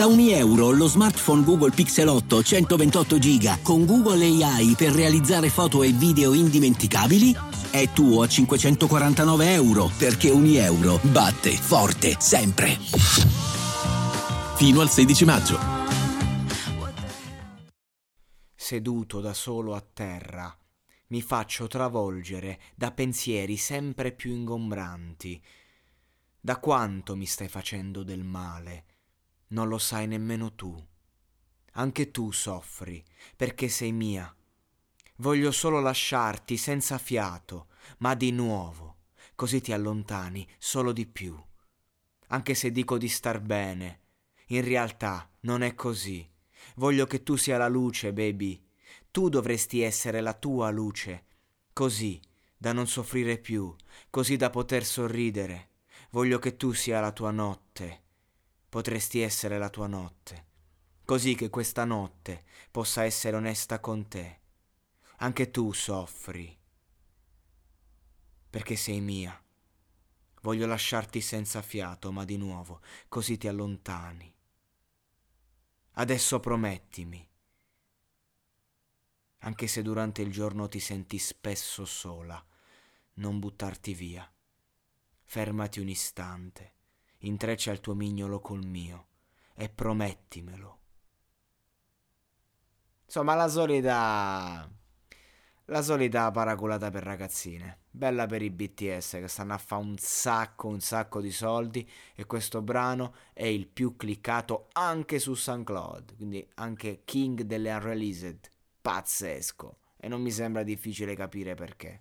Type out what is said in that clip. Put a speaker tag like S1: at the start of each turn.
S1: Da ogni euro lo smartphone Google Pixel 8 128 GB con Google AI per realizzare foto e video indimenticabili è tuo a 549 euro perché ogni euro batte forte sempre.
S2: Fino al 16 maggio.
S3: Seduto da solo a terra, mi faccio travolgere da pensieri sempre più ingombranti. Da quanto mi stai facendo del male? Non lo sai nemmeno tu. Anche tu soffri, perché sei mia. Voglio solo lasciarti senza fiato, ma di nuovo, così ti allontani solo di più. Anche se dico di star bene, in realtà non è così. Voglio che tu sia la luce, baby. Tu dovresti essere la tua luce, così da non soffrire più, così da poter sorridere. Voglio che tu sia la tua notte potresti essere la tua notte, così che questa notte possa essere onesta con te. Anche tu soffri, perché sei mia. Voglio lasciarti senza fiato, ma di nuovo, così ti allontani. Adesso promettimi, anche se durante il giorno ti senti spesso sola, non buttarti via. Fermati un istante intreccia il tuo mignolo col mio e promettimelo. Insomma, la solita. La solita paraculata per ragazzine. Bella per i BTS che stanno a fare un sacco, un sacco di soldi. E questo brano è il più cliccato anche su SoundCloud. Quindi anche King delle Unreleased. Pazzesco. E non mi sembra difficile capire perché.